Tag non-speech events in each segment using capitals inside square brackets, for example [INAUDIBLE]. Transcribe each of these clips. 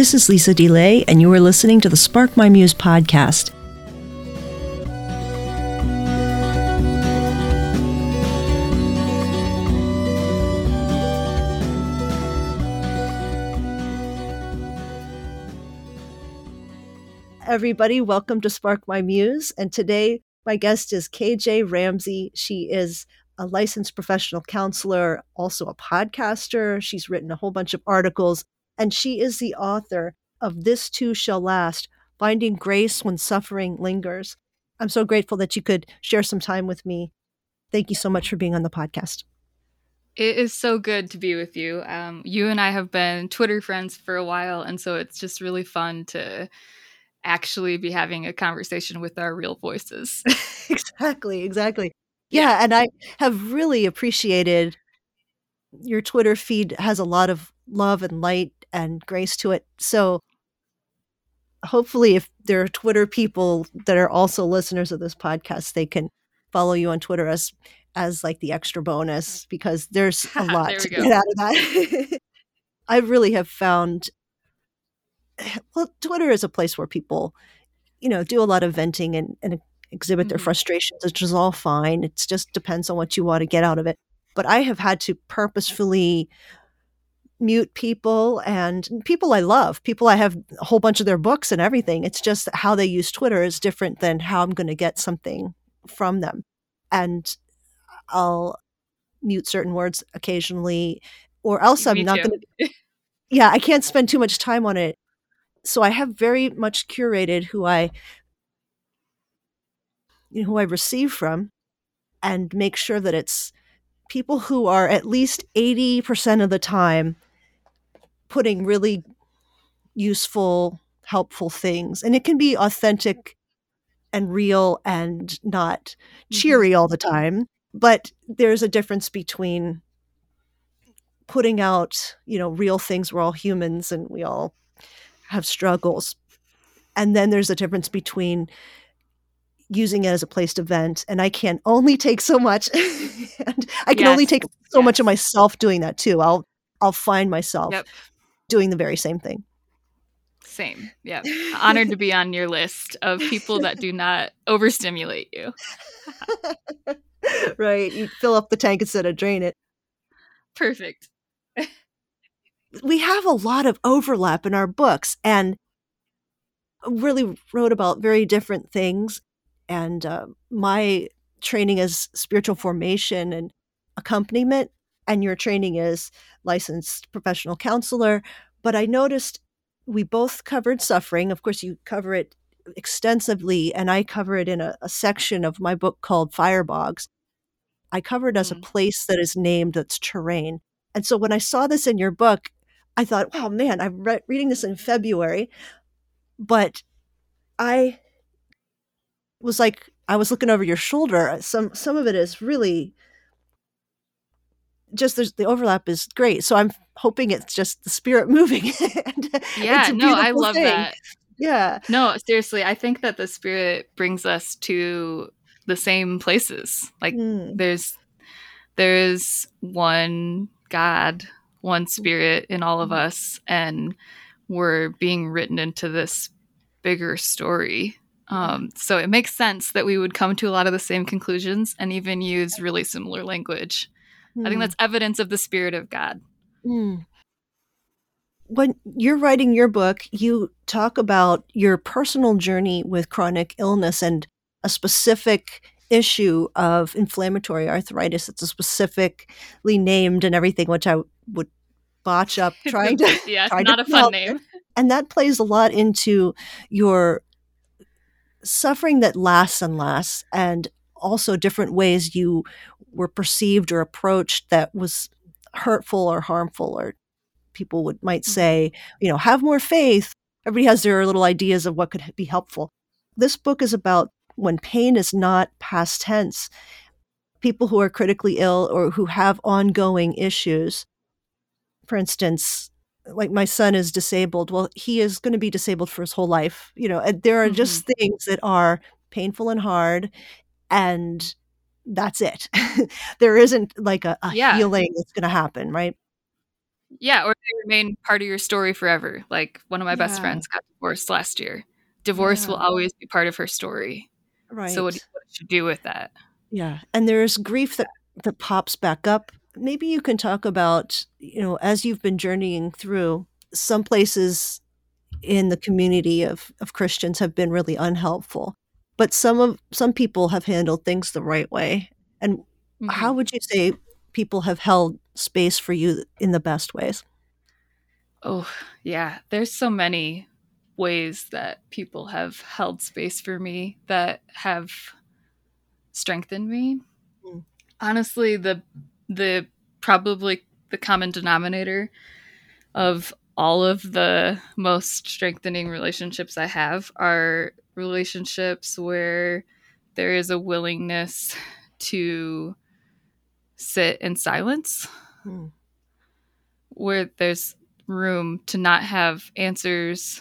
This is Lisa DeLay, and you are listening to the Spark My Muse podcast. Everybody, welcome to Spark My Muse. And today, my guest is KJ Ramsey. She is a licensed professional counselor, also a podcaster. She's written a whole bunch of articles and she is the author of This Too Shall Last Finding Grace When Suffering Lingers. I'm so grateful that you could share some time with me. Thank you so much for being on the podcast. It is so good to be with you. Um, you and I have been Twitter friends for a while, and so it's just really fun to actually be having a conversation with our real voices. [LAUGHS] exactly, exactly. Yeah, and I have really appreciated your Twitter feed has a lot of love and light and grace to it. So hopefully if there are Twitter people that are also listeners of this podcast, they can follow you on Twitter as as like the extra bonus because there's a [LAUGHS] lot to go. get out of that. [LAUGHS] I really have found [SIGHS] well, Twitter is a place where people, you know, do a lot of venting and, and exhibit mm-hmm. their frustrations, which is all fine. It just depends on what you want to get out of it. But I have had to purposefully mute people and people I love, people I have a whole bunch of their books and everything. It's just how they use Twitter is different than how I'm going to get something from them. And I'll mute certain words occasionally, or else I'm not going [LAUGHS] to. Yeah, I can't spend too much time on it. So I have very much curated who I you know, who I receive from and make sure that it's people who are at least 80% of the time putting really useful, helpful things. And it can be authentic and real and not mm-hmm. cheery all the time. But there's a difference between putting out, you know, real things. We're all humans and we all have struggles. And then there's a difference between using it as a place to vent and i can only take so much [LAUGHS] and i can yes. only take so yes. much of myself doing that too i'll i'll find myself yep doing the very same thing. Same. Yeah. Honored to be on your list of people that do not overstimulate you. [LAUGHS] right. You fill up the tank instead of drain it. Perfect. we have a lot of overlap in our books and really wrote about very different things. And uh, my training is spiritual formation and accompaniment and your training is licensed professional counselor. But I noticed we both covered suffering. Of course, you cover it extensively, and I cover it in a, a section of my book called Firebogs. I cover it as mm-hmm. a place that is named that's terrain. And so when I saw this in your book, I thought, wow, man, I'm re- reading this in February, but I was like, I was looking over your shoulder. Some some of it is really just the overlap is great. So I'm hoping it's just the spirit [LAUGHS] moving. and yeah, no, I love thing. that. Yeah. No, seriously, I think that the spirit brings us to the same places. Like mm. there's there's one God, one spirit in all of mm. us and we're being written into this bigger story. Um, so it makes sense that we would come to a lot of the same conclusions and even use really similar language. Mm. I think hmm. that's evidence of the Spirit of God. Mm. When you're writing your book, you talk about your personal journey with chronic illness and a specific issue of inflammatory arthritis. It's a specifically named and everything, which I would botch up [LAUGHS] [LAUGHS] trying to. yeah, not to a fun name. And that plays a lot into your suffering that lasts and lasts, and also different ways you were perceived or approached that was hurtful or harmful or people would might mm-hmm. say you know have more faith everybody has their little ideas of what could be helpful this book is about when pain is not past tense people who are critically ill or who have ongoing issues for instance like my son is disabled well he is going to be disabled for his whole life you know there are mm-hmm. just things that are painful and hard and that's it. [LAUGHS] there isn't like a, a yeah. healing that's going to happen, right? Yeah, or they remain part of your story forever. Like one of my yeah. best friends got divorced last year. Divorce yeah. will always be part of her story. Right. So what, do you, what should you do with that? Yeah, and there's grief that that pops back up. Maybe you can talk about, you know, as you've been journeying through, some places in the community of, of Christians have been really unhelpful. But some of some people have handled things the right way. And mm-hmm. how would you say people have held space for you in the best ways? Oh, yeah. There's so many ways that people have held space for me that have strengthened me. Mm. Honestly, the the probably the common denominator of all of the most strengthening relationships I have are relationships where there is a willingness to sit in silence, hmm. where there's room to not have answers,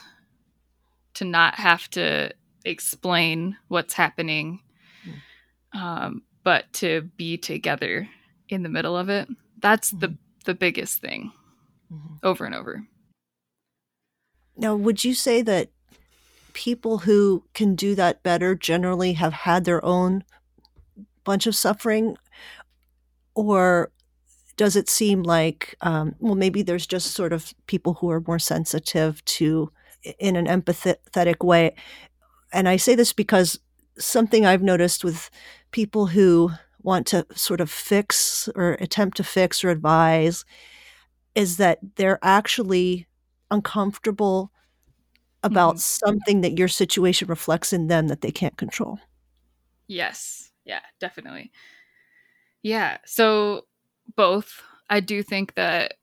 to not have to explain what's happening, hmm. um, but to be together in the middle of it. That's hmm the the biggest thing, mm-hmm. over and over. Now, would you say that people who can do that better generally have had their own bunch of suffering? Or does it seem like, um, well, maybe there's just sort of people who are more sensitive to, in an empathetic way? And I say this because something I've noticed with people who want to sort of fix or attempt to fix or advise is that they're actually uncomfortable about mm-hmm. something that your situation reflects in them that they can't control. Yes. Yeah, definitely. Yeah. So both. I do think that,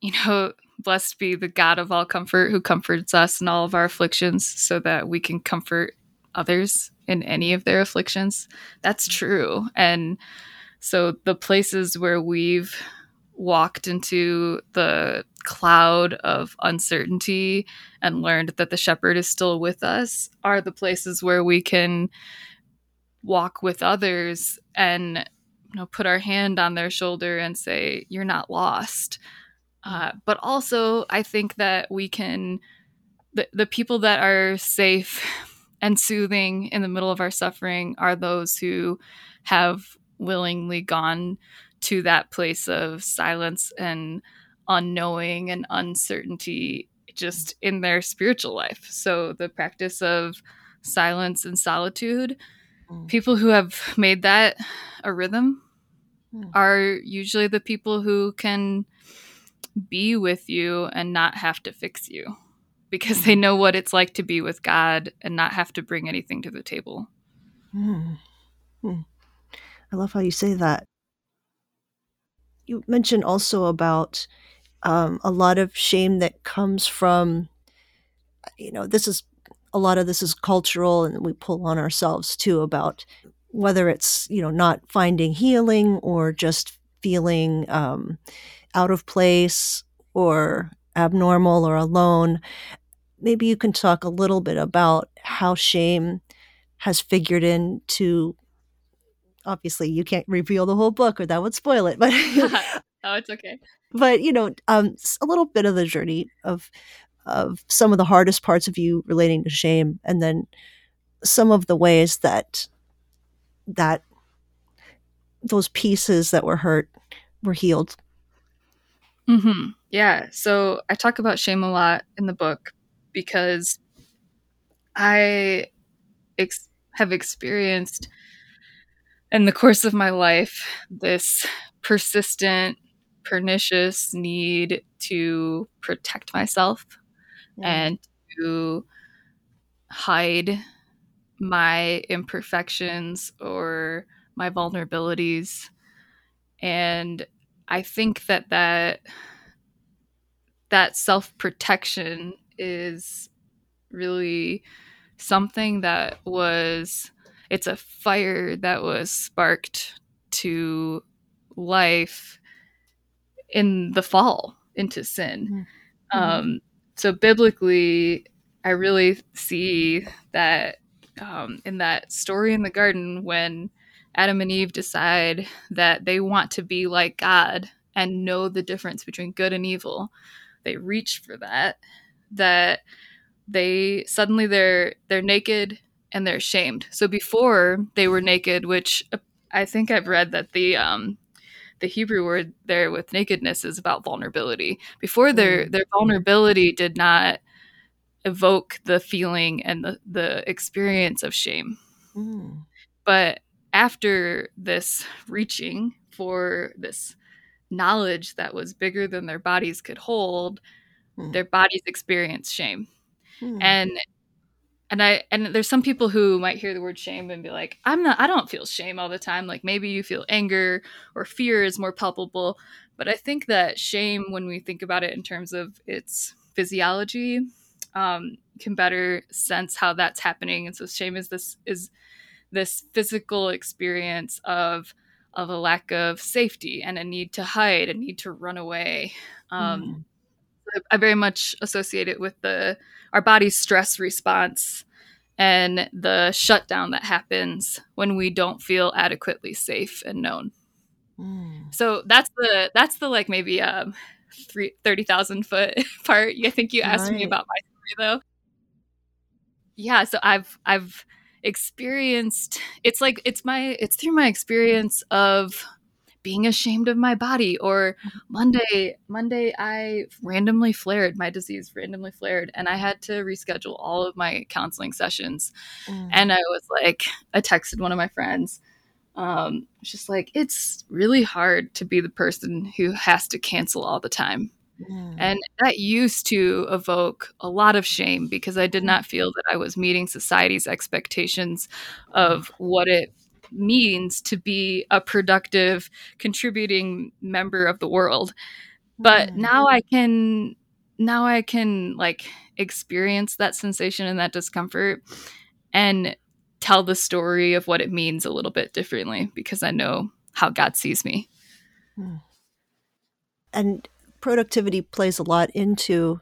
you know, [LAUGHS] blessed be the God of all comfort who comforts us in all of our afflictions so that we can comfort others in any of their afflictions. That's true. And so the places where we've walked into the cloud of uncertainty and learned that the shepherd is still with us are the places where we can walk with others and you know put our hand on their shoulder and say you're not lost. Uh, but also i think that we can the, the people that are safe and soothing in the middle of our suffering are those who have willingly gone to that place of silence and unknowing and uncertainty just in their spiritual life. So the practice of silence and solitude, mm. people who have made that a rhythm mm. are usually the people who can be with you and not have to fix you because they know what it's like to be with God and not have to bring anything to the table. Mm. I love how you say that you mentioned also about um, a lot of shame that comes from, you know, this is a lot of this is cultural and we pull on ourselves too about whether it's, you know, not finding healing or just feeling um, out of place or abnormal or alone. Maybe you can talk a little bit about how shame has figured into obviously you can't reveal the whole book or that would spoil it [LAUGHS] but [LAUGHS] oh it's okay but you know um a little bit of the journey of of some of the hardest parts of you relating to shame and then some of the ways that that those pieces that were hurt were healed mm-hmm. yeah so i talk about shame a lot in the book because i ex- have experienced in the course of my life this persistent, pernicious need to protect myself mm. and to hide my imperfections or my vulnerabilities. And I think that that, that self protection is really something that was it's a fire that was sparked to life in the fall into sin. Mm-hmm. Um, so biblically, I really see that um, in that story in the garden when Adam and Eve decide that they want to be like God and know the difference between good and evil, they reach for that, that they suddenly they're they're naked and they're shamed. So before they were naked, which I think I've read that the um the Hebrew word there with nakedness is about vulnerability. Before their mm. their vulnerability did not evoke the feeling and the, the experience of shame. Mm. But after this reaching for this knowledge that was bigger than their bodies could hold, mm. their bodies experienced shame. Mm. And and I and there's some people who might hear the word shame and be like, I'm not I don't feel shame all the time. Like maybe you feel anger or fear is more palpable. But I think that shame, when we think about it in terms of its physiology, um, can better sense how that's happening. And so shame is this is this physical experience of of a lack of safety and a need to hide, a need to run away. Um, mm. I very much associate it with the our body's stress response and the shutdown that happens when we don't feel adequately safe and known. Mm. So that's the that's the like maybe um 30,000 foot [LAUGHS] part. I think you asked right. me about my story though. Yeah, so I've I've experienced it's like it's my it's through my experience of being ashamed of my body or mm-hmm. monday monday i randomly flared my disease randomly flared and i had to reschedule all of my counseling sessions mm. and i was like i texted one of my friends um just like it's really hard to be the person who has to cancel all the time Mm. And that used to evoke a lot of shame because I did mm. not feel that I was meeting society's expectations of what it means to be a productive, contributing member of the world. But mm. now I can now I can like experience that sensation and that discomfort and tell the story of what it means a little bit differently because I know how God sees me. Mm. And productivity plays a lot into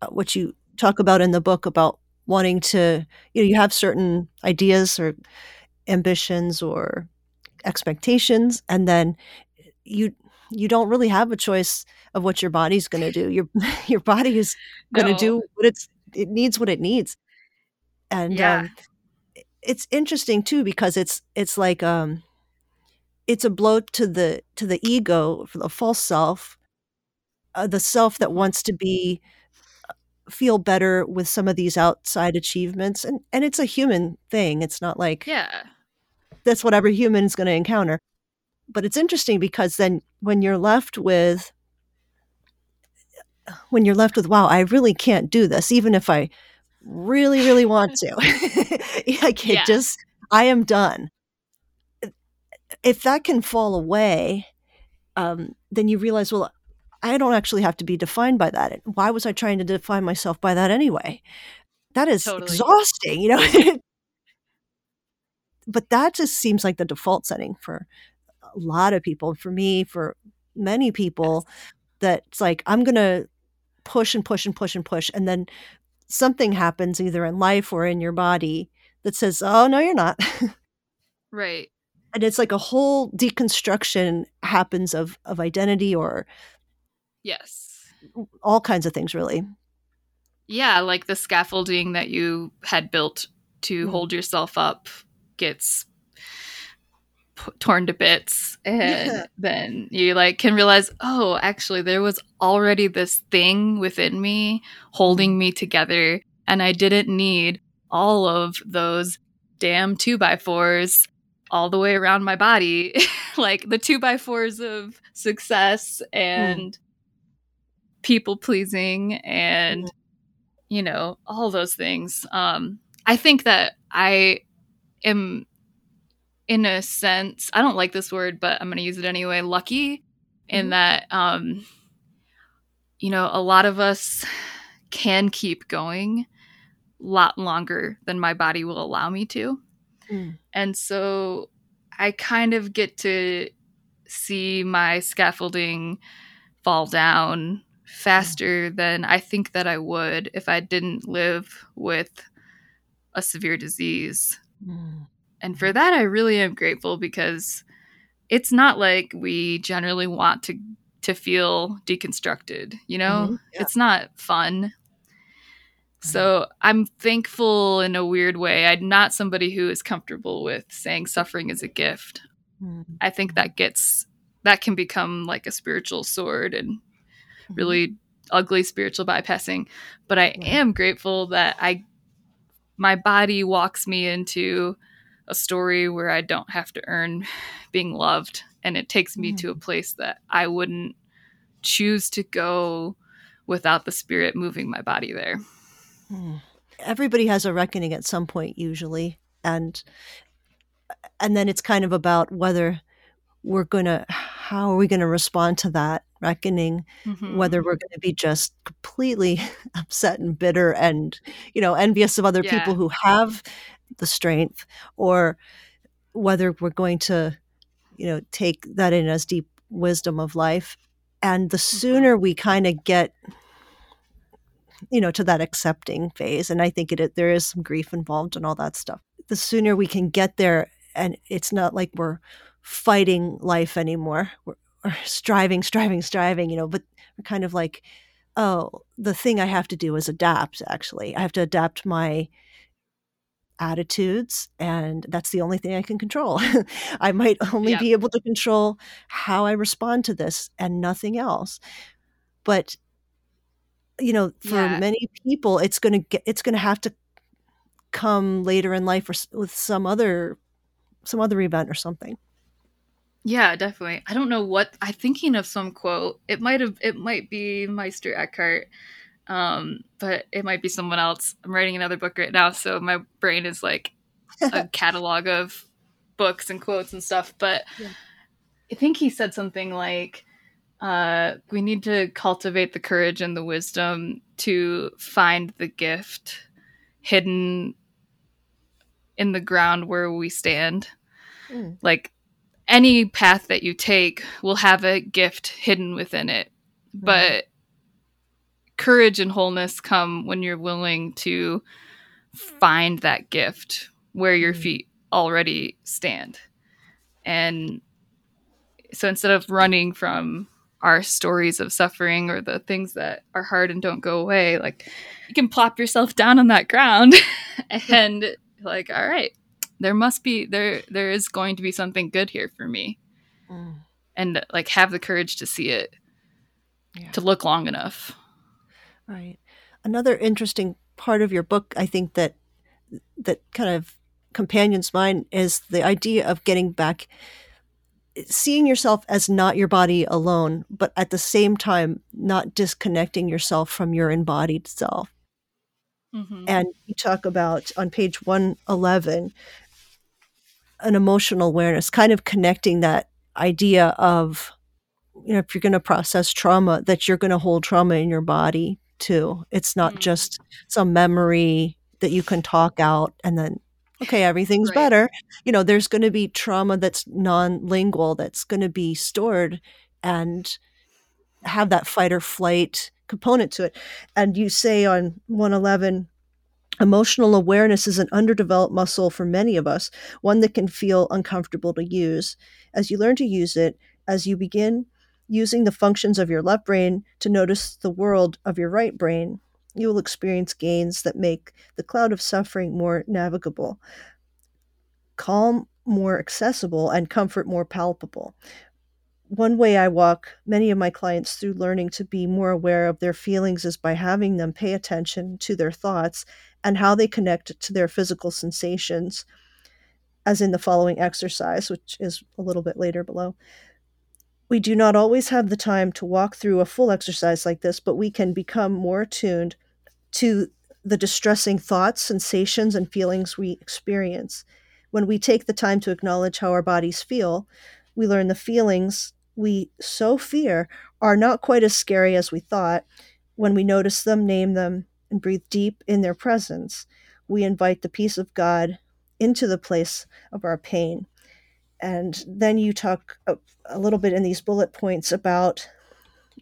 uh, what you talk about in the book about wanting to you know you have certain ideas or ambitions or expectations and then you you don't really have a choice of what your body's going to do your [LAUGHS] your body is going to no. do what it's it needs what it needs and yeah. um, it's interesting too because it's it's like um it's a blow to the to the ego for the false self uh, the self that wants to be uh, feel better with some of these outside achievements and and it's a human thing it's not like yeah that's what every human is going to encounter but it's interesting because then when you're left with when you're left with wow i really can't do this even if i really really want to [LAUGHS] [LAUGHS] i can yeah. just i am done if that can fall away um, then you realize well I don't actually have to be defined by that. Why was I trying to define myself by that anyway? That is totally. exhausting, you know. [LAUGHS] but that just seems like the default setting for a lot of people. For me, for many people, yes. that it's like I'm gonna push and push and push and push, and then something happens either in life or in your body that says, "Oh no, you're not." [LAUGHS] right. And it's like a whole deconstruction happens of of identity or Yes. All kinds of things, really. Yeah, like the scaffolding that you had built to mm. hold yourself up gets p- torn to bits [LAUGHS] and yeah. then you like can realize oh actually there was already this thing within me holding me together and i didn't need all of those damn two by fours all the way around my body [LAUGHS] like the two by fours of success mm. and mm people pleasing and mm-hmm. you know all those things um i think that i am in a sense i don't like this word but i'm going to use it anyway lucky mm-hmm. in that um you know a lot of us can keep going a lot longer than my body will allow me to mm. and so i kind of get to see my scaffolding fall down faster than I think that I would if I didn't live with a severe disease. Mm. And for that, I really am grateful because it's not like we generally want to to feel deconstructed, you know? Mm-hmm. Yeah. It's not fun. So I'm thankful in a weird way. I'm not somebody who is comfortable with saying suffering is a gift. Mm-hmm. I think that gets that can become like a spiritual sword and mm-hmm. really ugly spiritual bypassing. But I am grateful that I my body walks me into a story where I don't have to earn [SIGHS] being loved and it takes me mm. to a mm. place that I wouldn't choose to go without the spirit moving my body there. Mm. Everybody has a reckoning at some point usually and and then it's kind of about whether we're going to how are we going to respond to that reckoning mm-hmm. whether we're going to be just completely [LAUGHS] upset and bitter and you know envious of other yeah. people who have the strength or whether we're going to you know take that in as deep wisdom of life and the mm-hmm. sooner we kind of get you know to that accepting phase and i think it there is some grief involved and all that stuff the sooner we can get there and it's not like we're fighting life anymore. We're, we're striving striving striving you know but we're kind of like oh the thing i have to do is adapt actually. I have to adapt my attitudes and that's the only thing i can control. [LAUGHS] I might only be able to control how i respond to this and nothing else. But you know for yeah. many people it's going to get it's going to have to come later in life or with some other some other event or something yeah definitely i don't know what i'm thinking of some quote it might have it might be meister eckhart um, but it might be someone else. I'm writing another book right now, so my brain is like a [LAUGHS] catalog of books and quotes and stuff. But yeah. I think he said something like, uh, "We need to cultivate the courage and the wisdom to find the gift hidden in the ground where we stand." Mm. Like any path that you take will have a gift hidden within it, mm. but courage and wholeness come when you're willing to find that gift where your mm. feet already stand. And so instead of running from our stories of suffering or the things that are hard and don't go away, like you can plop yourself down on that ground [LAUGHS] [LAUGHS] and like, all right, there must be there there is going to be something good here for me. Mm. And like have the courage to see it. Yeah. To look long enough. Right. Another interesting part of your book, I think that that kind of companions mine is the idea of getting back seeing yourself as not your body alone, but at the same time not disconnecting yourself from your embodied self. Mm-hmm. And you talk about on page 111 an emotional awareness, kind of connecting that idea of, you know, if you're going to process trauma, that you're going to hold trauma in your body too. It's not mm-hmm. just some memory that you can talk out and then okay, everything's right. better. You know, there's going to be trauma that's non-lingual that's going to be stored and have that fight or flight component to it. And you say on 111 Emotional awareness is an underdeveloped muscle for many of us, one that can feel uncomfortable to use. As you learn to use it, as you begin using the functions of your left brain to notice the world of your right brain, you will experience gains that make the cloud of suffering more navigable, calm more accessible, and comfort more palpable. One way I walk many of my clients through learning to be more aware of their feelings is by having them pay attention to their thoughts and how they connect to their physical sensations, as in the following exercise, which is a little bit later below. We do not always have the time to walk through a full exercise like this, but we can become more attuned to the distressing thoughts, sensations, and feelings we experience. When we take the time to acknowledge how our bodies feel, we learn the feelings we so fear are not quite as scary as we thought. When we notice them, name them, and breathe deep in their presence, we invite the peace of God into the place of our pain. And then you talk a, a little bit in these bullet points about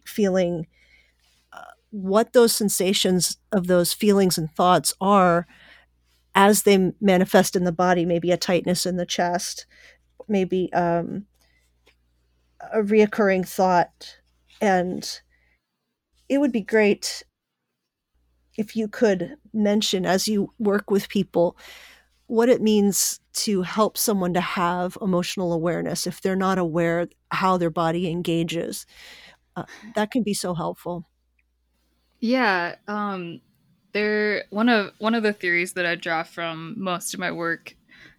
feeling uh, what those sensations of those feelings and thoughts are as they manifest in the body, maybe a tightness in the chest, maybe um, a reoccurring thought and it would be great if you could mention as you work with people what it means to help someone to have emotional awareness if they're not aware how their body engages. Uh, that can be so helpful. Yeah, um, there one of one of the theories that I draw from most of my work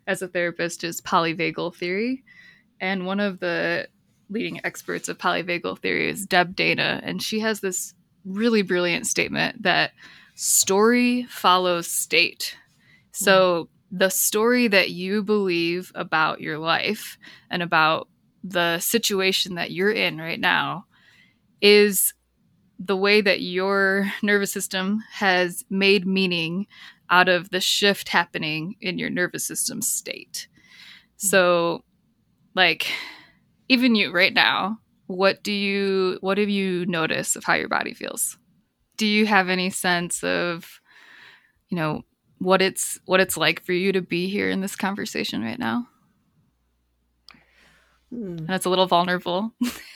as a therapist is polyvagal theory, and one of the leading experts of polyvagal theory is Deb Dana, and she has this really brilliant statement that story follows state. So hmm. the story that you believe about your life and about the situation that you're in right now is the way that your nervous system has made meaning out of the shift happening in your nervous system state. Hmm. So, like, even you right now, what do you, what have you noticed of how your body feels? Do you have any sense of, you know, what it's what it's like for you to be here in this conversation right now? Hmm. And it's a little vulnerable.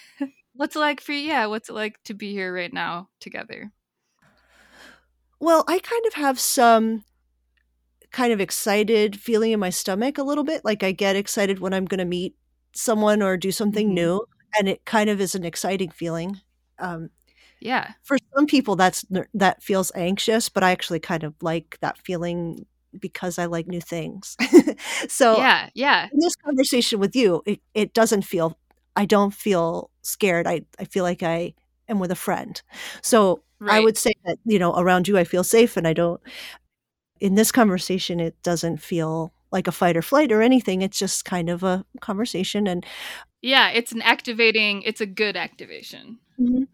[LAUGHS] what's it like for you? Yeah, what's it like to be here right now together? Well, I kind of have some kind of excited feeling in my stomach a little bit. Like I get excited when I'm going to meet someone or do something mm-hmm. new, and it kind of is an exciting feeling. Um, yeah. For some people that's that feels anxious, but I actually kind of like that feeling because I like new things. [LAUGHS] so Yeah, yeah. In this conversation with you, it, it doesn't feel I don't feel scared. I I feel like I am with a friend. So right. I would say that, you know, around you I feel safe and I don't in this conversation it doesn't feel like a fight or flight or anything. It's just kind of a conversation and yeah, it's an activating, it's a good activation. Mm-hmm.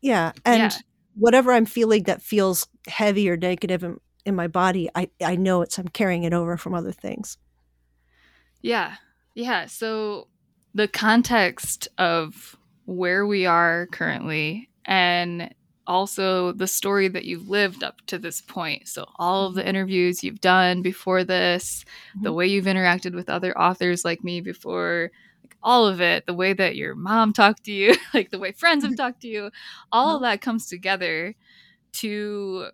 Yeah. And yeah. whatever I'm feeling that feels heavy or negative in, in my body, I, I know it's I'm carrying it over from other things. Yeah. Yeah. So the context of where we are currently and also the story that you've lived up to this point. So, all of the interviews you've done before this, mm-hmm. the way you've interacted with other authors like me before, like all of it, the way that your mom talked to you, [LAUGHS] like the way friends have [LAUGHS] talked to you, all of that comes together to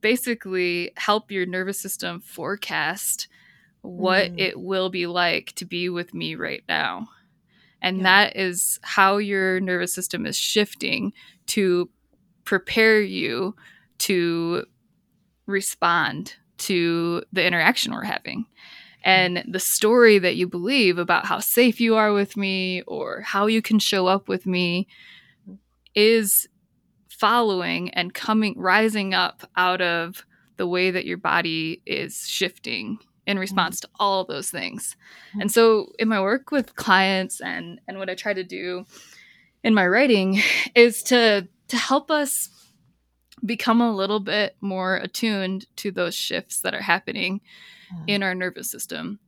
basically help your nervous system forecast what mm. it will be like to be with me right now. And yeah. that is how your nervous system is shifting to prepare you to respond to the interaction we're having and the story that you believe about how safe you are with me or how you can show up with me is following and coming rising up out of the way that your body is shifting in response mm-hmm. to all those things. Mm-hmm. And so in my work with clients and and what I try to do in my writing is to to help us become a little bit more attuned to those shifts that are happening mm. in our nervous system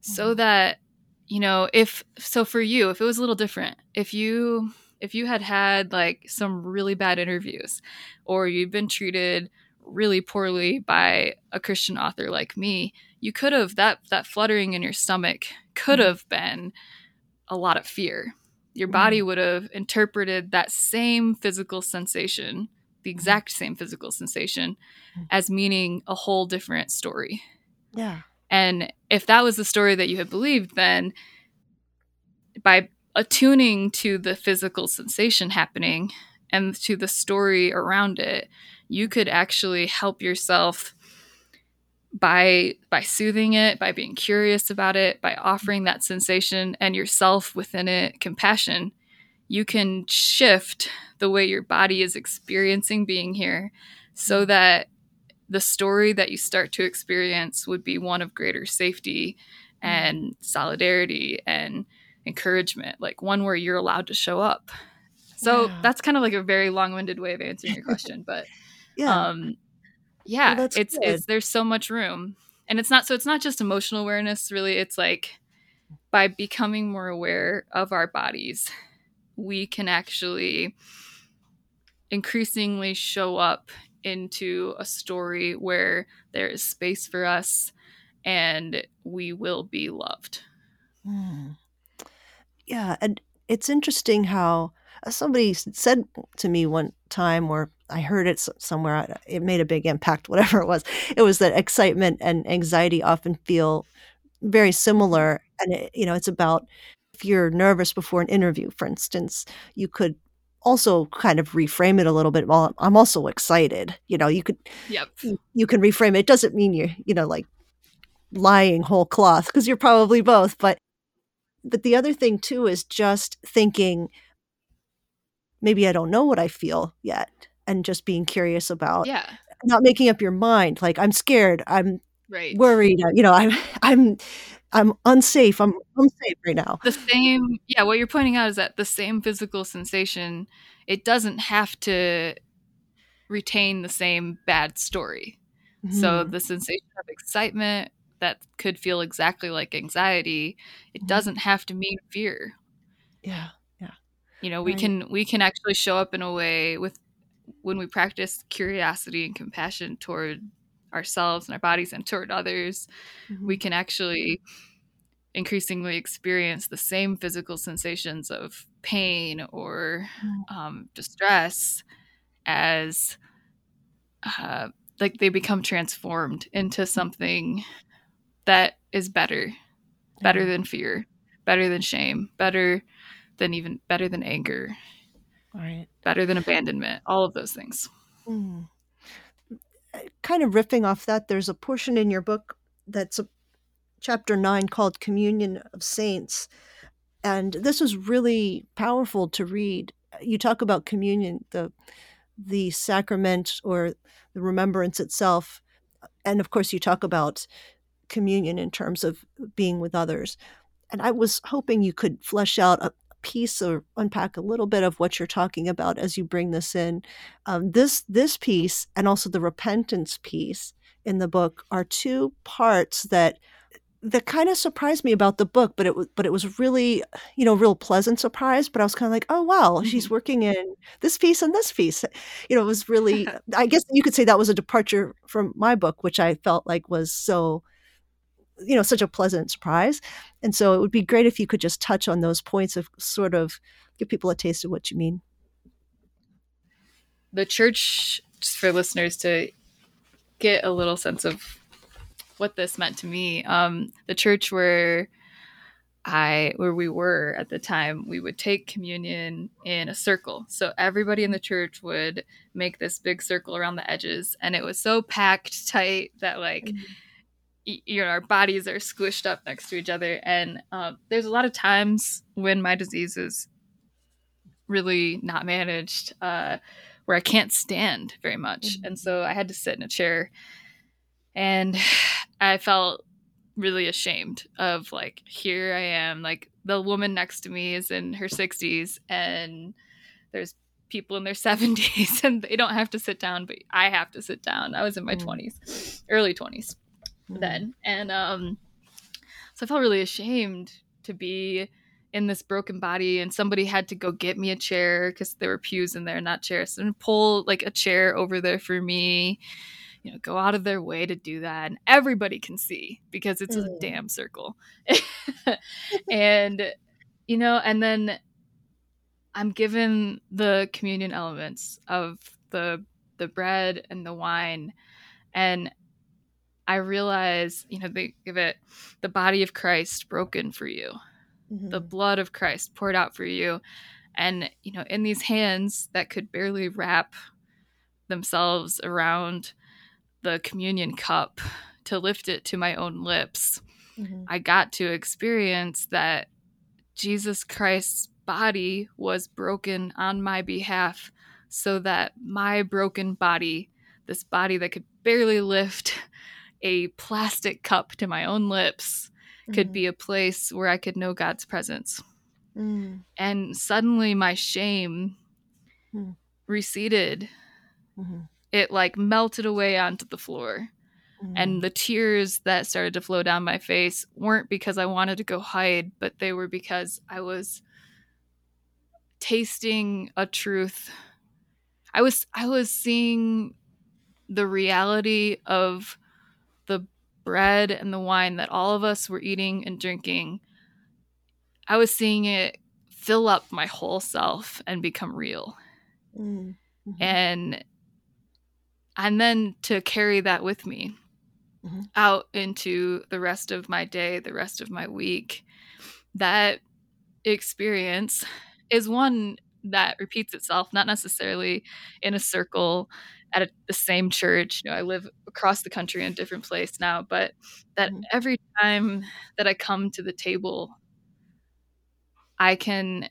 so mm-hmm. that you know if so for you if it was a little different if you if you had had like some really bad interviews or you've been treated really poorly by a christian author like me you could have that that fluttering in your stomach could mm. have been a lot of fear your body mm. would have interpreted that same physical sensation the exact same physical sensation as meaning a whole different story. Yeah. And if that was the story that you had believed, then by attuning to the physical sensation happening and to the story around it, you could actually help yourself by by soothing it, by being curious about it, by offering that sensation and yourself within it compassion. You can shift the way your body is experiencing being here so that the story that you start to experience would be one of greater safety mm-hmm. and solidarity and encouragement, like one where you're allowed to show up. So yeah. that's kind of like a very long-winded way of answering your question, but [LAUGHS] yeah, um, yeah, well, it's it's there's so much room, and it's not so it's not just emotional awareness. Really, it's like by becoming more aware of our bodies, we can actually increasingly show up into a story where there is space for us and we will be loved. Mm. Yeah, and it's interesting how uh, somebody said to me one time, or I heard it somewhere, it made a big impact, [LAUGHS] whatever it was. It was that excitement and anxiety often feel very similar. And, it, you know, it's about if you're nervous before an interview, for instance, you could also kind of reframe it a little bit. Well, I'm also excited. You know, you could, yep. you, you can reframe it. It doesn't mean you're, you know, like lying whole cloth because you're probably both. But, but the other thing too is just thinking, maybe I don't know what I feel yet, and just being curious about, yeah, not making up your mind. Like I'm scared. I'm right. worried. You know, I'm, [LAUGHS] I'm, I'm unsafe. I'm unsafe right now. The same, yeah. What you're pointing out is that the same physical sensation, it doesn't have to retain the same bad story. Mm-hmm. So the sensation of excitement that could feel exactly like anxiety, it mm-hmm. doesn't have to mean fear. Yeah, yeah. You know, we right. can we can actually show up in a way with when we practice curiosity and compassion toward ourselves and our bodies and toward others, mm-hmm. we can actually increasingly experience the same physical sensations of pain or mm. um, distress as uh, like they become transformed into something that is better better than fear better than shame better than even better than anger right better than abandonment all of those things mm kind of riffing off that, there's a portion in your book that's a chapter nine called Communion of Saints. And this was really powerful to read. You talk about communion, the the sacrament or the remembrance itself. And of course you talk about communion in terms of being with others. And I was hoping you could flesh out a, piece or unpack a little bit of what you're talking about as you bring this in. Um, this this piece and also the repentance piece in the book are two parts that that kind of surprised me about the book, but it was but it was really you know real pleasant surprise. But I was kind of like, oh wow, mm-hmm. she's working in this piece and this piece. [LAUGHS] You know, it was really [LAUGHS] I guess you could say that was a departure from my book, which I felt like was so you know such a pleasant surprise. And so it would be great if you could just touch on those points of sort of give people a taste of what you mean. The church just for listeners to get a little sense of what this meant to me um, the church where I where we were at the time, we would take communion in a circle. So everybody in the church would make this big circle around the edges, and it was so packed tight that like mm-hmm you know our bodies are squished up next to each other. And uh, there's a lot of times when my disease is really not managed uh, where i can't stand very much. Mm-hmm. and so i had to sit in a chair and [SIGHS] i felt really ashamed of like here i am. Like the woman next to me is in her 60s and there's people in their [LAUGHS] 70s and they don't have to sit down but i have to sit down. I was in my mm. 20s early 20s then. And um, so I felt really ashamed to be in this broken body and somebody had to go get me a chair because there were pews in there not chairs and pull like a chair over there for me you know go out of their way to do that and everybody can see because it's mm. a damn circle [LAUGHS] and you know and then i'm given the communion elements of the the bread and the wine and I realize, you know, they give it the body of Christ broken for you, mm-hmm. the blood of Christ poured out for you. And, you know, in these hands that could barely wrap themselves around the communion cup to lift it to my own lips, mm-hmm. I got to experience that Jesus Christ's body was broken on my behalf so that my broken body, this body that could barely lift a plastic cup to my own lips mm. could be a place where I could know God's presence. Mm. And suddenly my shame mm. receded. Mm-hmm. It like melted away onto the floor. Mm. And the tears that started to flow down my face weren't because I wanted to go hide, but they were because I was tasting a truth. I was I was seeing the reality of the bread and the wine that all of us were eating and drinking, I was seeing it fill up my whole self and become real. Mm-hmm. And and then to carry that with me mm-hmm. out into the rest of my day, the rest of my week. That experience is one that repeats itself, not necessarily in a circle at a, the same church. You know, I live across the country in a different place now, but that mm-hmm. every time that I come to the table, I can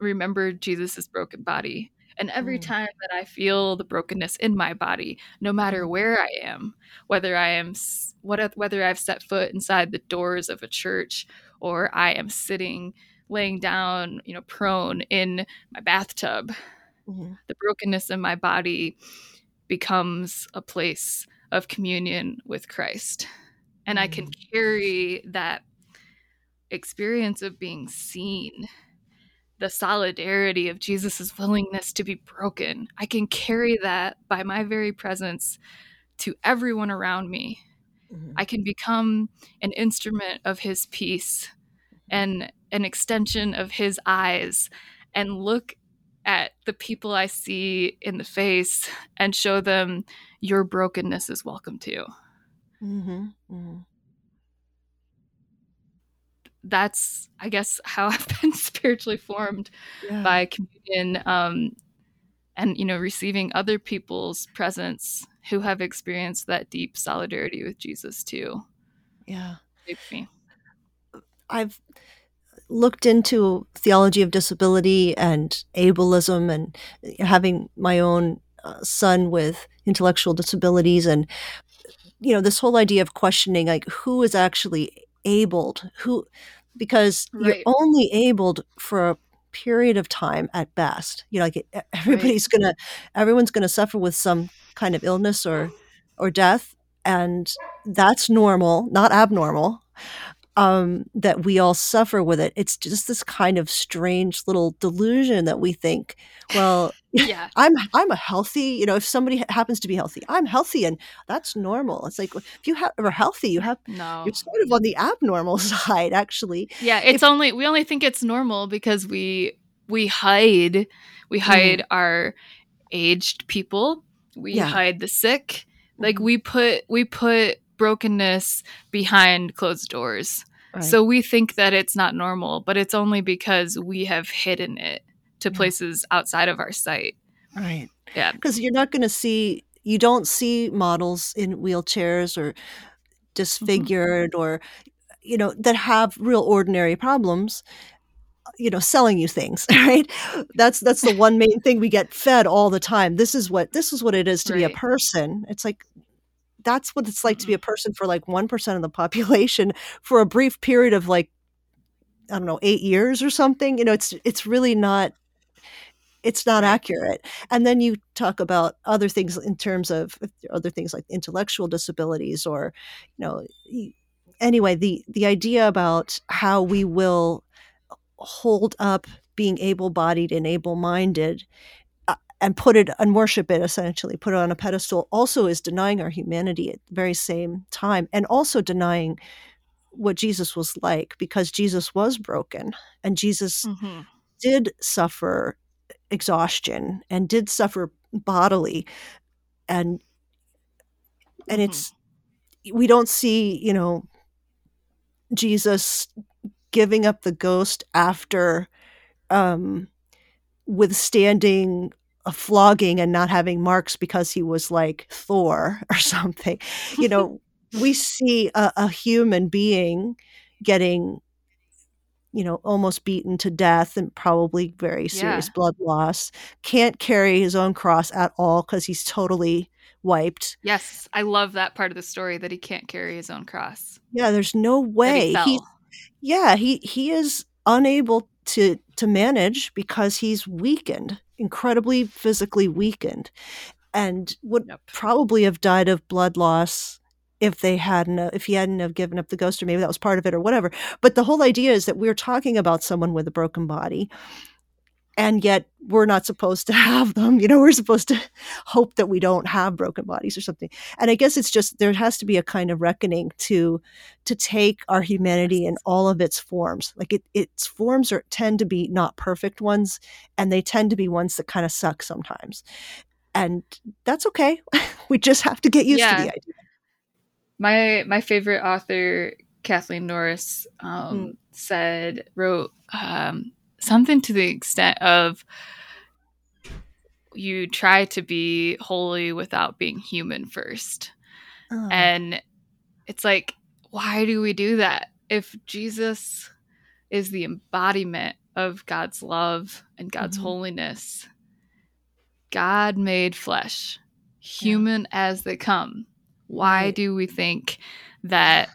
remember Jesus's broken body. And every mm. time that I feel the brokenness in my body, no matter mm. where I am, whether I am what whether I've set foot inside the doors of a church or I am sitting laying down, you know, prone in my bathtub, mm-hmm. the brokenness in my body becomes a place of communion with Christ. And mm-hmm. I can mm. carry that experience of being seen the solidarity of Jesus' willingness to be broken. I can carry that by my very presence to everyone around me. Mm-hmm. I can become an instrument of his peace and an extension of his eyes and look at the people I see in the face and show them your brokenness is welcome too. Mm-hmm. Mm-hmm that's I guess how [LAUGHS] I've been spiritually formed yeah. by communion um, and you know receiving other people's presence who have experienced that deep solidarity with Jesus too. Yeah, me. I've looked into theology of disability and ableism and having my own uh, son with intellectual disabilities and you know this whole idea of questioning like who is actually abled who because right. you're only abled for a period of time at best you know like everybody's right. gonna everyone's gonna suffer with some kind of illness or or death and that's normal not abnormal um, that we all suffer with it. It's just this kind of strange little delusion that we think, well, [LAUGHS] yeah, [LAUGHS] I'm I'm a healthy. You know, if somebody happens to be healthy, I'm healthy, and that's normal. It's like if you have, are healthy, you have no. You're sort of on the abnormal [LAUGHS] side, actually. Yeah, it's if, only we only think it's normal because we we hide we hide mm. our aged people, we yeah. hide the sick. Like mm-hmm. we put we put brokenness behind closed doors. Right. So we think that it's not normal, but it's only because we have hidden it to places outside of our sight. Right. Yeah. Because you're not going to see, you don't see models in wheelchairs or mm-hmm. disfigured mm-hmm. or, you know, that have real ordinary problems you know selling you things [LAUGHS] right that's that's the one main thing we get fed all the time this is what this is what it is to right. be a person it's like that's what it's like to be a mm-hmm. person for like 1% of the population [LAUGHS] for a brief period of like I don't know, 8 years or something. You know, it's it's really not it's not accurate. And then you talk about other things in terms of other things like intellectual disabilities or you know anyway, the the idea about how we will hold up being able-bodied and able-minded and put it and worship it essentially put it on a pedestal also is denying our humanity at the very same time and also denying what jesus was like because jesus was broken and jesus mm-hmm. did suffer exhaustion and did suffer bodily and and mm-hmm. it's we don't see you know jesus giving up the ghost after um withstanding a flogging and not having marks because he was like Thor or [LAUGHS] something. You know, we [LAUGHS] see a, a, human being getting, you know, almost beaten to death and probably very serious yeah. blood loss, can't carry his own cross at all because he's totally wiped. Yes, I love that part of the story that he can't carry his own cross. Yeah, there's no way. He, he yeah, he he is unable to to manage because he's weakened incredibly physically weakened and would yep. probably have died of blood loss if they hadn't uh, if he hadn't have given up the ghost or maybe that was part of it or whatever but the whole idea is that we're talking about someone with a broken body and yet we're not supposed to [LAUGHS] have them you know we're supposed to hope that we don't have broken bodies or something. And i guess it's just there has to be a kind of reckoning to to take our humanity in all of its forms. Like it its forms are tend to be not perfect ones and they tend to be ones that kind of suck sometimes. And that's okay. [LAUGHS] We just have to get used yeah. to the idea. My my favorite author kathleen norris um, mm. said wrote um, something to the extent of you try to be holy without being human first. Oh. And it's like, why do we do that? If Jesus is the embodiment of God's love and God's mm-hmm. holiness, God made flesh, human yeah. as they come. Why right. do we think that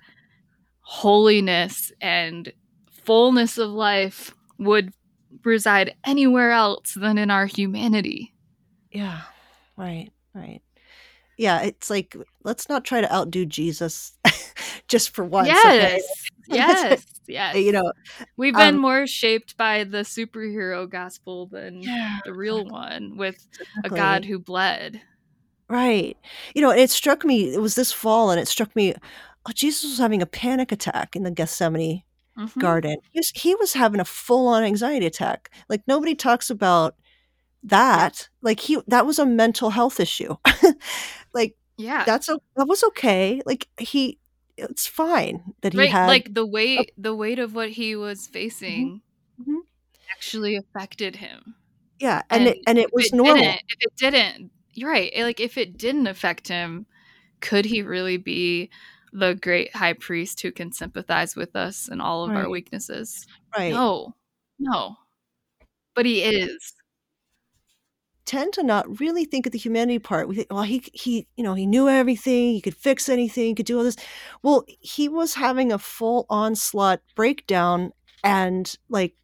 holiness and fullness of life would reside anywhere else than in our humanity. Yeah. Right. Right. Yeah, it's like let's not try to outdo Jesus [LAUGHS] just for once. Yes. Okay? yes. [LAUGHS] Yes. You know, we've been um, more shaped by the superhero gospel than yeah, the real one with exactly. a God who bled. Right. You know, it struck me, it was this fall, and it struck me, oh, Jesus was having a panic attack in the Gethsemane mm-hmm. garden. He was, he was having a full on anxiety attack. Like nobody talks about that. Like he that was a mental health issue. [LAUGHS] like yeah, that's a, that was okay. Like he it's fine that he right, had like the weight a, the weight of what he was mm-hmm, facing mm-hmm. actually affected him. Yeah, and, and it, and it was it normal. If it didn't, you're right. Like if it didn't affect him, could he really be the great high priest who can sympathize with us and all of right. our weaknesses. Right. No, no. But he is. Tend to not really think of the humanity part. We think, well, he he, you know, he knew everything. He could fix anything. He could do all this. Well, he was having a full onslaught breakdown, and like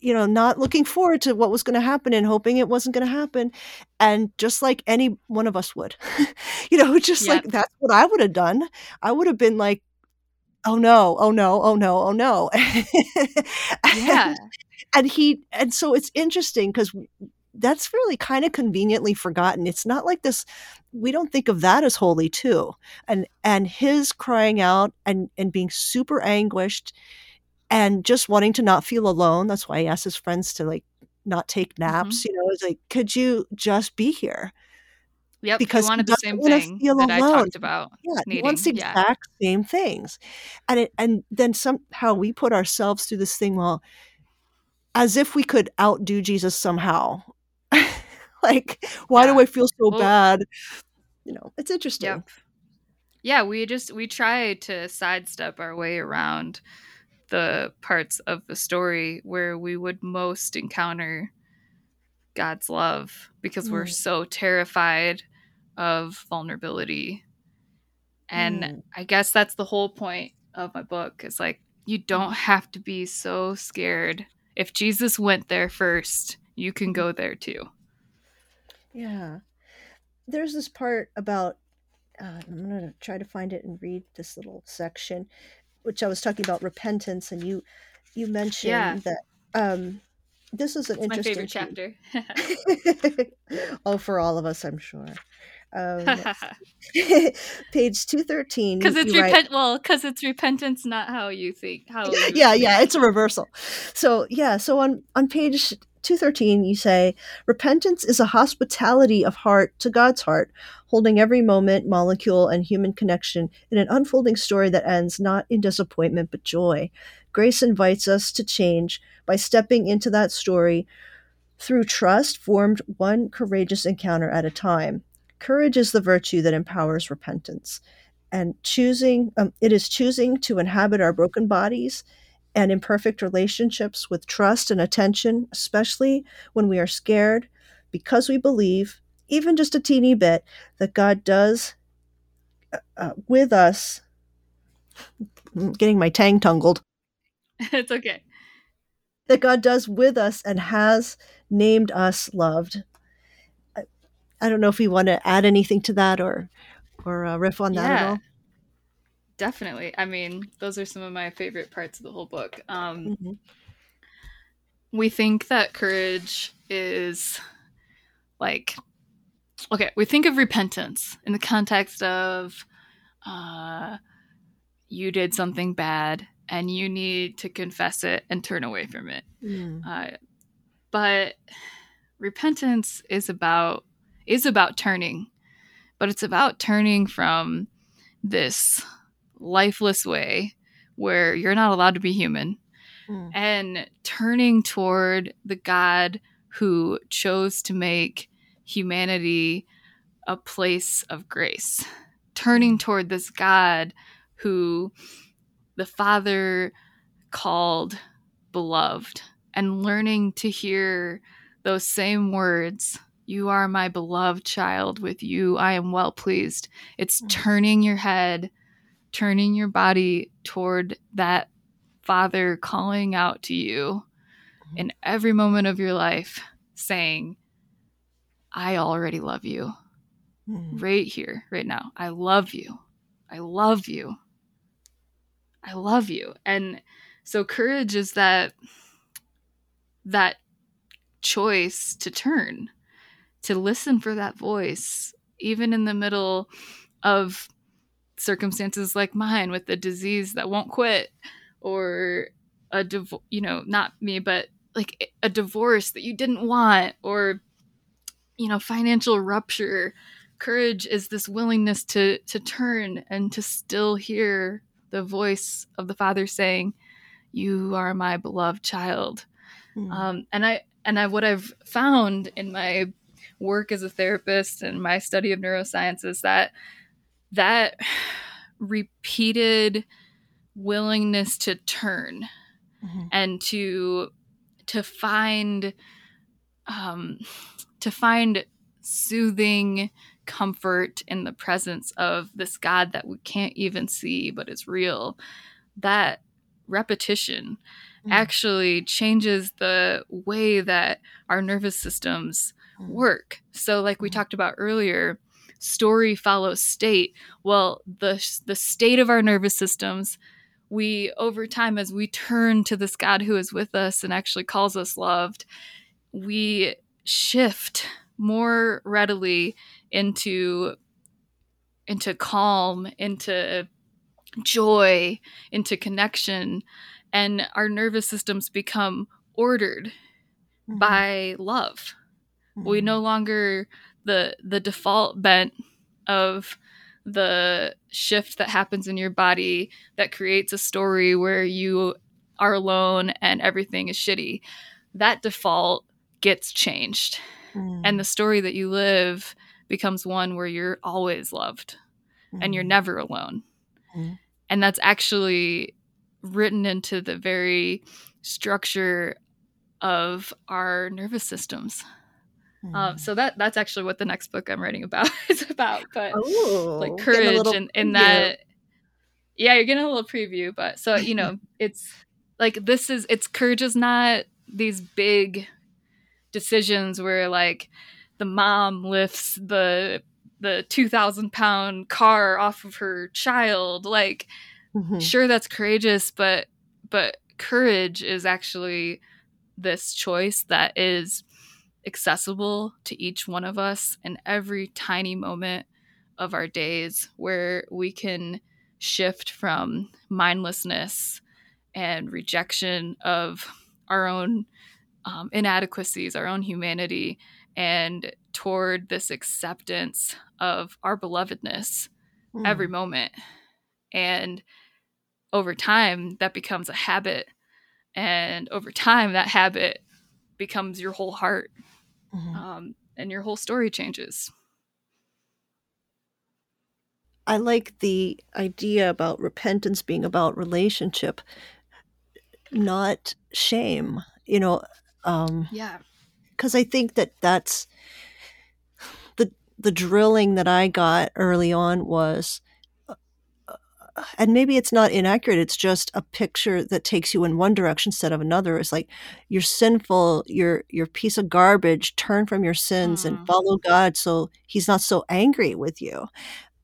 you know, not looking forward to what was going to happen and hoping it wasn't going to happen. And just like any one of us would, [LAUGHS] you know, just yep. like that's what I would have done. I would have been like, oh no, oh no, oh no, oh no. [LAUGHS] yeah. And he, and so it's interesting because that's really kind of conveniently forgotten. It's not like this, we don't think of that as holy too. And, and his crying out and, and being super anguished and just wanting to not feel alone. That's why he asked his friends to like not take mm-hmm. naps. Mm-hmm. You know, it's like, could you just be here? Yep, because he wanted he the same thing that alone. I talked about. Yeah, needing. he wants the yeah. exact same things, and it, and then somehow we put ourselves through this thing. Well, as if we could outdo Jesus somehow. [LAUGHS] like, why yeah. do I feel so well, bad? You know, it's interesting. Yep. Yeah, we just we try to sidestep our way around the parts of the story where we would most encounter God's love because mm. we're so terrified of vulnerability. And mm. I guess that's the whole point of my book is like you don't have to be so scared. If Jesus went there first, you can go there too. Yeah. There's this part about uh, I'm going to try to find it and read this little section which I was talking about repentance, and you you mentioned yeah. that um, this is an it's interesting chapter. [LAUGHS] [LAUGHS] oh, for all of us, I'm sure. Um, [LAUGHS] page two thirteen. Because it's repent. Well, because it's repentance, not how you think. How? Yeah, think. yeah, it's a reversal. So yeah, so on on page 213, you say, Repentance is a hospitality of heart to God's heart, holding every moment, molecule, and human connection in an unfolding story that ends not in disappointment but joy. Grace invites us to change by stepping into that story through trust formed one courageous encounter at a time. Courage is the virtue that empowers repentance. And choosing, um, it is choosing to inhabit our broken bodies and imperfect relationships with trust and attention, especially when we are scared, because we believe, even just a teeny bit, that God does uh, uh with us. I'm getting my tang tangled. [LAUGHS] it's okay. That God does with us and has named us loved. I, I don't know if we want to add anything to that or or uh, riff on that yeah. at all definitely. I mean, those are some of my favorite parts of the whole book. Um, mm-hmm. we think that courage is like okay we think of repentance in the context of uh you did something bad and you need to confess it and turn away from it mm. uh, but repentance is about is about turning but it's about turning from this lifeless way where you're not allowed to be human mm. and turning toward the God who chose to make humanity a place of grace, turning mm. toward this God who the Father called beloved and learning to hear those same words you are my beloved child. With you, I am well pleased. It's mm. turning your head, turning your body toward that Father calling out to you mm-hmm. in every moment of your life, saying, I already love you. Mm-hmm. Right here, right now. I love you. I love you. I love you. And so courage is that that choice to turn, to listen for that voice, even in the middle of circumstances like mine with the disease that won't quit or a div- you know not me but like a divorce that you didn't want or you know financial rupture courage is this willingness to to turn and to still hear the voice of the father saying you are my beloved child mm. um, and i and i what i've found in my work as a therapist and my study of neuroscience is that that [SIGHS] repeated willingness to turn mm-hmm. and to to find um to find soothing comfort in the presence of this god that we can't even see but is real that repetition mm-hmm. actually changes the way that our nervous systems mm-hmm. work so like we mm-hmm. talked about earlier story follows state well the the state of our nervous systems we over time as we turn to this god who is with us and actually calls us loved we shift more readily into into calm into joy into connection and our nervous systems become ordered mm-hmm. by love mm-hmm. we no longer the the default bent of the shift that happens in your body that creates a story where you are alone and everything is shitty. That default gets changed. Mm. And the story that you live becomes one where you're always loved mm. and you're mm. never alone. Mm. And that's actually written into the very structure of our nervous systems. Um, mm. so that that's actually what the next book I'm writing about [LAUGHS] is about. But Ooh, like courage and in that, yeah, you're getting a little preview. But so you know, [LAUGHS] it's like this is it's courage is not these big decisions where like the mom lifts the the 2000 pound car off of her child like mm-hmm. sure that's courageous but but courage is actually this choice that is accessible to each one of us in every tiny moment of our days where we can shift from mindlessness and rejection of our own um, inadequacies, our own humanity, and toward this acceptance of our belovedness mm. every moment. And over time, that becomes a habit. And over time, that habit becomes your whole heart mm-hmm. um, and your whole story changes. I like the idea about repentance being about relationship, not shame. You know, um, yeah, because I think that that's the the drilling that I got early on was and maybe it's not inaccurate it's just a picture that takes you in one direction instead of another it's like you're sinful you're you're piece of garbage turn from your sins mm. and follow god so he's not so angry with you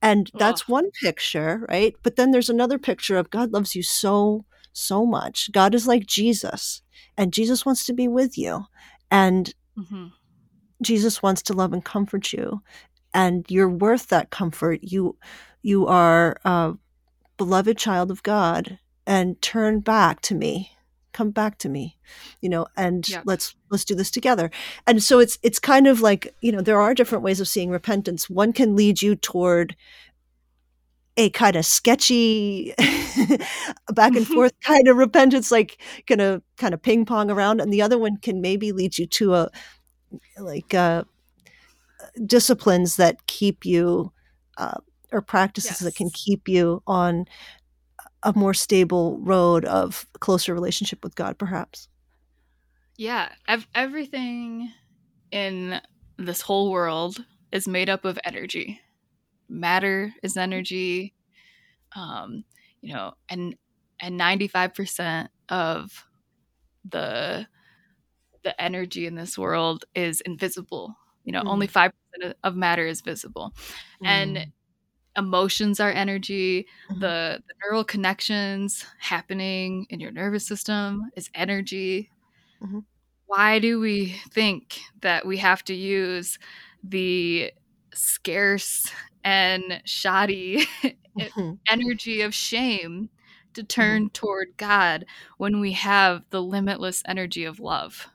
and that's Ugh. one picture right but then there's another picture of god loves you so so much. God is like Jesus, and Jesus wants to be with you. And mm-hmm. Jesus wants to love and comfort you. And you're worth that comfort. You you are a beloved child of God and turn back to me come back to me you know and let's let's do this together. And so it's it's kind of like you know there are different ways of seeing repentance. One can lead you toward a kind of sketchy [LAUGHS] back and forth kind of repentance like gonna kind of ping pong around. And the other one can maybe lead you to a like uh disciplines that keep you uh, or practices yes. that can keep you on a more stable road of closer relationship with God, perhaps. Yeah, ev- everything in this whole world is made up of energy. Matter is energy, um, you know, and and ninety five percent of the the energy in this world is invisible. You know, mm. only five percent of matter is visible, mm. and emotions are energy mm-hmm. the, the neural connections happening in your nervous system is energy mm-hmm. why do we think that we have to use the scarce and shoddy [LAUGHS] mm-hmm. energy of shame to mm-hmm. turn toward god when we have the limitless energy of love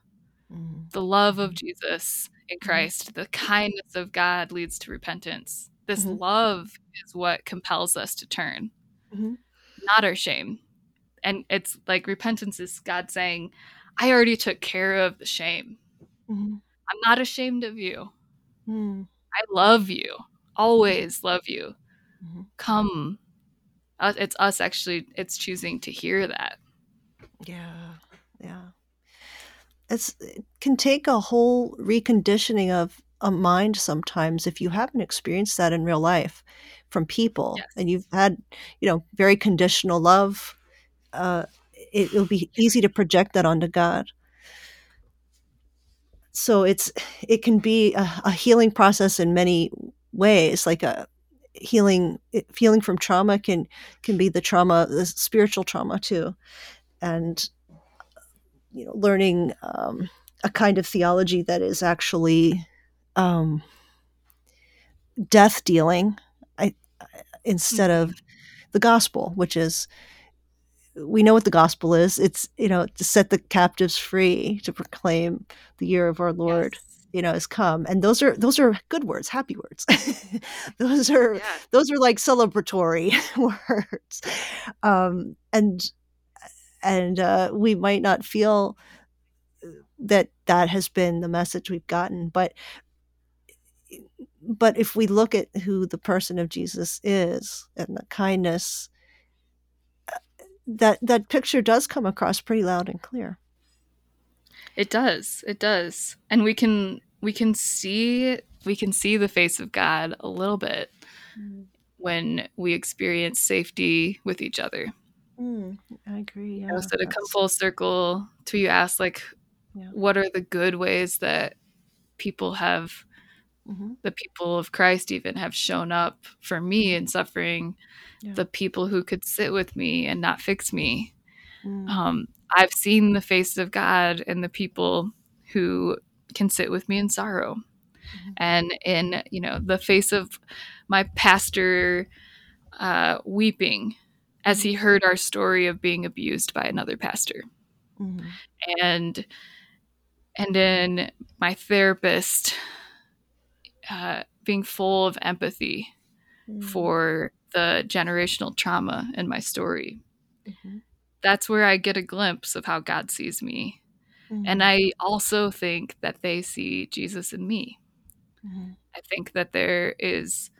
mm-hmm. the love of jesus in mm-hmm. christ the kindness of god leads to repentance this mm-hmm. love is what compels us to turn, mm-hmm. not our shame. And it's like repentance is God saying, I already took care of the shame. Mm-hmm. I'm not ashamed of you. Mm. I love you, always love you. Mm-hmm. Come. Uh, it's us actually, it's choosing to hear that. Yeah. Yeah. It's, it can take a whole reconditioning of a mind sometimes if you haven't experienced that in real life from people yes. and you've had you know very conditional love uh, it, will be easy to project that onto god. So it's it can be a, a healing process in many ways like a healing feeling from trauma can can be the trauma the spiritual trauma too. And you know learning um, a kind of theology that is actually um, death dealing I, instead mm-hmm. of the gospel, which is we know what the gospel is. It's you know to set the captives free, to proclaim the year of our Lord. Yes. You know, has come, and those are those are good words, happy words. [LAUGHS] those are yeah. those are like celebratory [LAUGHS] words, um, and and uh, we might not feel that that has been the message we've gotten, but but if we look at who the person of Jesus is and the kindness, uh, that that picture does come across pretty loud and clear. It does. It does. And we can we can see we can see the face of God a little bit mm. when we experience safety with each other. Mm, I agree. Yeah, so to come full circle to you ask like yeah. what are the good ways that people have mm-hmm. the people of Christ even have shown up for me in suffering, yeah. the people who could sit with me and not fix me. Mm. Um, I've seen the face of God and the people who can sit with me in sorrow. Mm-hmm. And in, you know, the face of my pastor uh, weeping as he mm-hmm. heard our story of being abused by another pastor. Mm-hmm. And and in my therapist uh, being full of empathy mm-hmm. for the generational trauma in my story. Mm-hmm. That's where I get a glimpse of how God sees me. Mm-hmm. And I also think that they see Jesus in me. Mm-hmm. I think that there is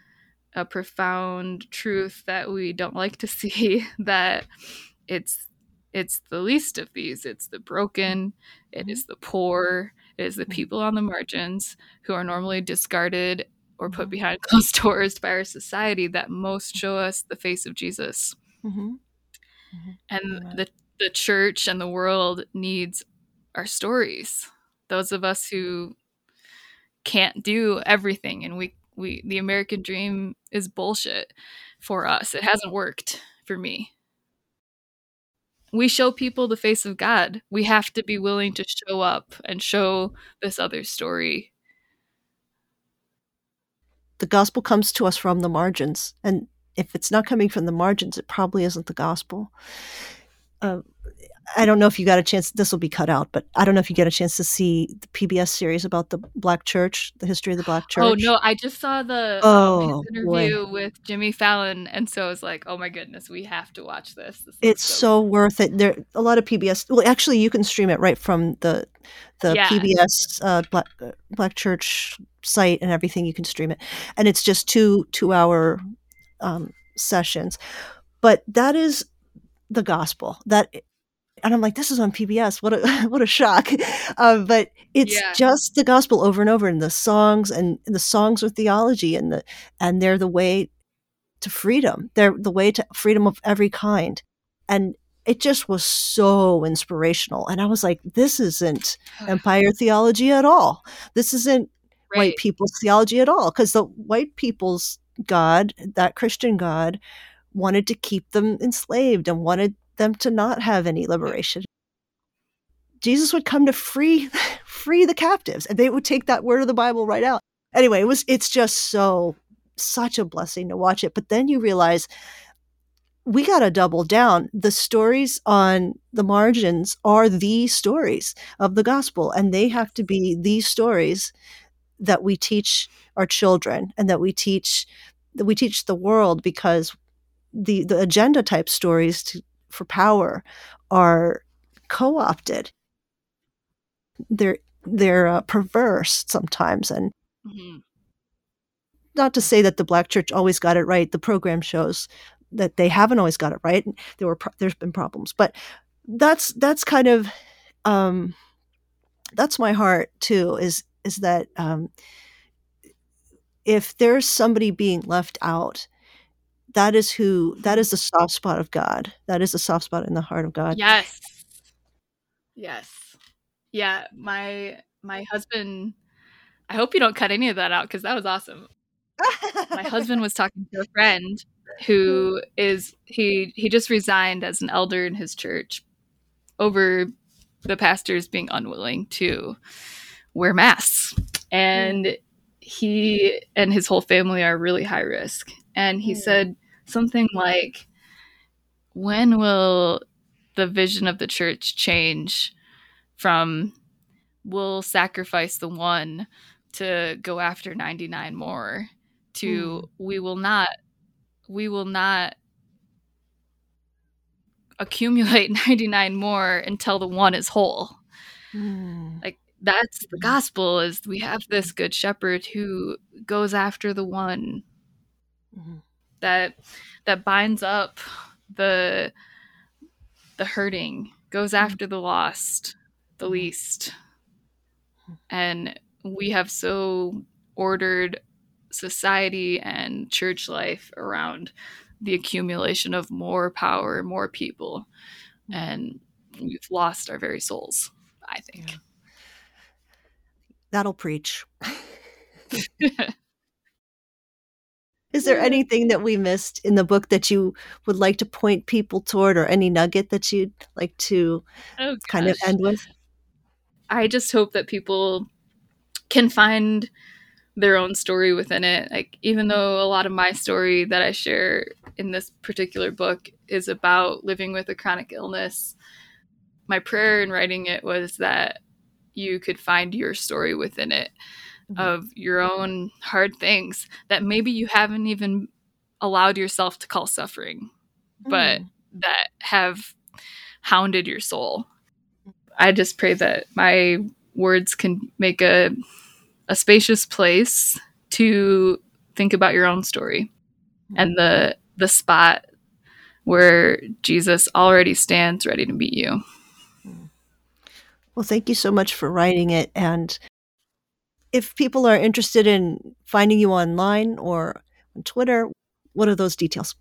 a profound truth that we don't like to [LAUGHS] see that it's it's the least of these it's the broken it is mm-hmm. the poor is the mm-hmm. people on the margins who are normally discarded or put mm-hmm. behind [LAUGHS] closed doors by our society that most show us the face of Jesus. Mm-hmm. Mm-hmm. And the, the church and the world needs our stories. Those of us who can't do everything and we, we the American dream is bullshit for us. It hasn't worked for me. We show people the face of God. We have to be willing to show up and show this other story. The gospel comes to us from the margins, and if it's not coming from the margins, it probably isn't the gospel. Uh, I don't know if you got a chance. This will be cut out, but I don't know if you get a chance to see the PBS series about the Black Church, the history of the Black Church. Oh no, I just saw the oh, um, interview boy. with Jimmy Fallon, and so I was like, oh my goodness, we have to watch this. this it's so, so worth it. There, a lot of PBS. Well, actually, you can stream it right from the the yeah. PBS uh, Black uh, Black Church site and everything. You can stream it, and it's just two two hour um, sessions. But that is the gospel. That and I'm like, this is on PBS. What a [LAUGHS] what a shock! Uh, but it's yeah. just the gospel over and over, and the songs and the songs are theology, and the and they're the way to freedom. They're the way to freedom of every kind, and it just was so inspirational. And I was like, this isn't empire theology at all. This isn't right. white people's theology at all, because the white people's God, that Christian God, wanted to keep them enslaved and wanted them to not have any liberation. Jesus would come to free [LAUGHS] free the captives and they would take that word of the Bible right out. Anyway, it was it's just so such a blessing to watch it. But then you realize we got to double down. The stories on the margins are the stories of the gospel, and they have to be these stories that we teach our children and that we teach that we teach the world because the the agenda type stories to for power are co-opted. They're they're uh, perverse sometimes and mm-hmm. not to say that the black church always got it right. The program shows that they haven't always got it right. There were pro- there's been problems. But that's that's kind of um that's my heart too is is that um if there's somebody being left out that is who that is the mm-hmm. soft spot of God. That is the soft spot in the heart of God. Yes. Yes. Yeah, my my husband I hope you don't cut any of that out cuz that was awesome. my husband was talking to a friend [LAUGHS] who is he he just resigned as an elder in his church over the pastors being unwilling to wear masks. Mm. And he and his whole family are really high risk. And he said something like, When will the vision of the church change from we'll sacrifice the one to go after 99 more to mm. we will not we will not accumulate [LAUGHS] 99 more until the one is whole mm. like that's the gospel is we have this good shepherd who goes after the one mm-hmm. that that binds up the the hurting goes mm-hmm. after the lost the mm-hmm. least and we have so ordered society and church life around the accumulation of more power more people mm-hmm. and we've lost our very souls i think yeah that'll preach. [LAUGHS] Is there mm-hmm. anything that we missed in the book that you would like to point people toward, or any nugget that you'd like to oh, kind of end with? I just hope that people can find their own story within it. Like, even mm-hmm. though a lot of my story that I share in this particular book is about living with a chronic illness, my prayer in writing it was that you could find your story within it mm-hmm. of your own hard things that maybe you haven't even allowed yourself to call suffering, mm. but that have hounded your soul. I just pray that my words can make a a spacious place to think about your own story and the the spot where Jesus already stands ready to meet you. Well, thank you so much for writing it. And if people are interested in finding you online or on Twitter, what are those details?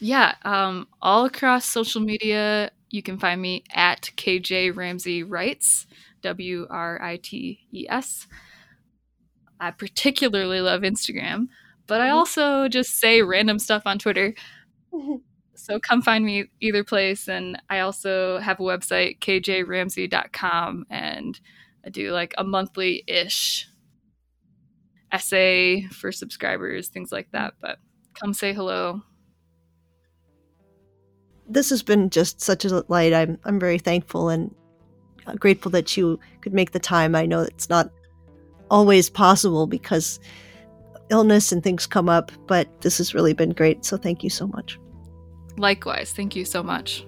Yeah, um, all across social media, you can find me at KJ Ramsey Writes, W R I T E S. I particularly love Instagram, but I mm-hmm. also just say random stuff on Twitter. so come find me either place. And I also have a website, kjramsey.com, and I do like a monthly ish essay for subscribers, things like that. But come say hello. This has been just such a light. I'm I'm very thankful and uh, grateful that you could make the time. I know it's not always possible because illness and things come up, but this has really been great. So thank you so much. Likewise. Thank you so much.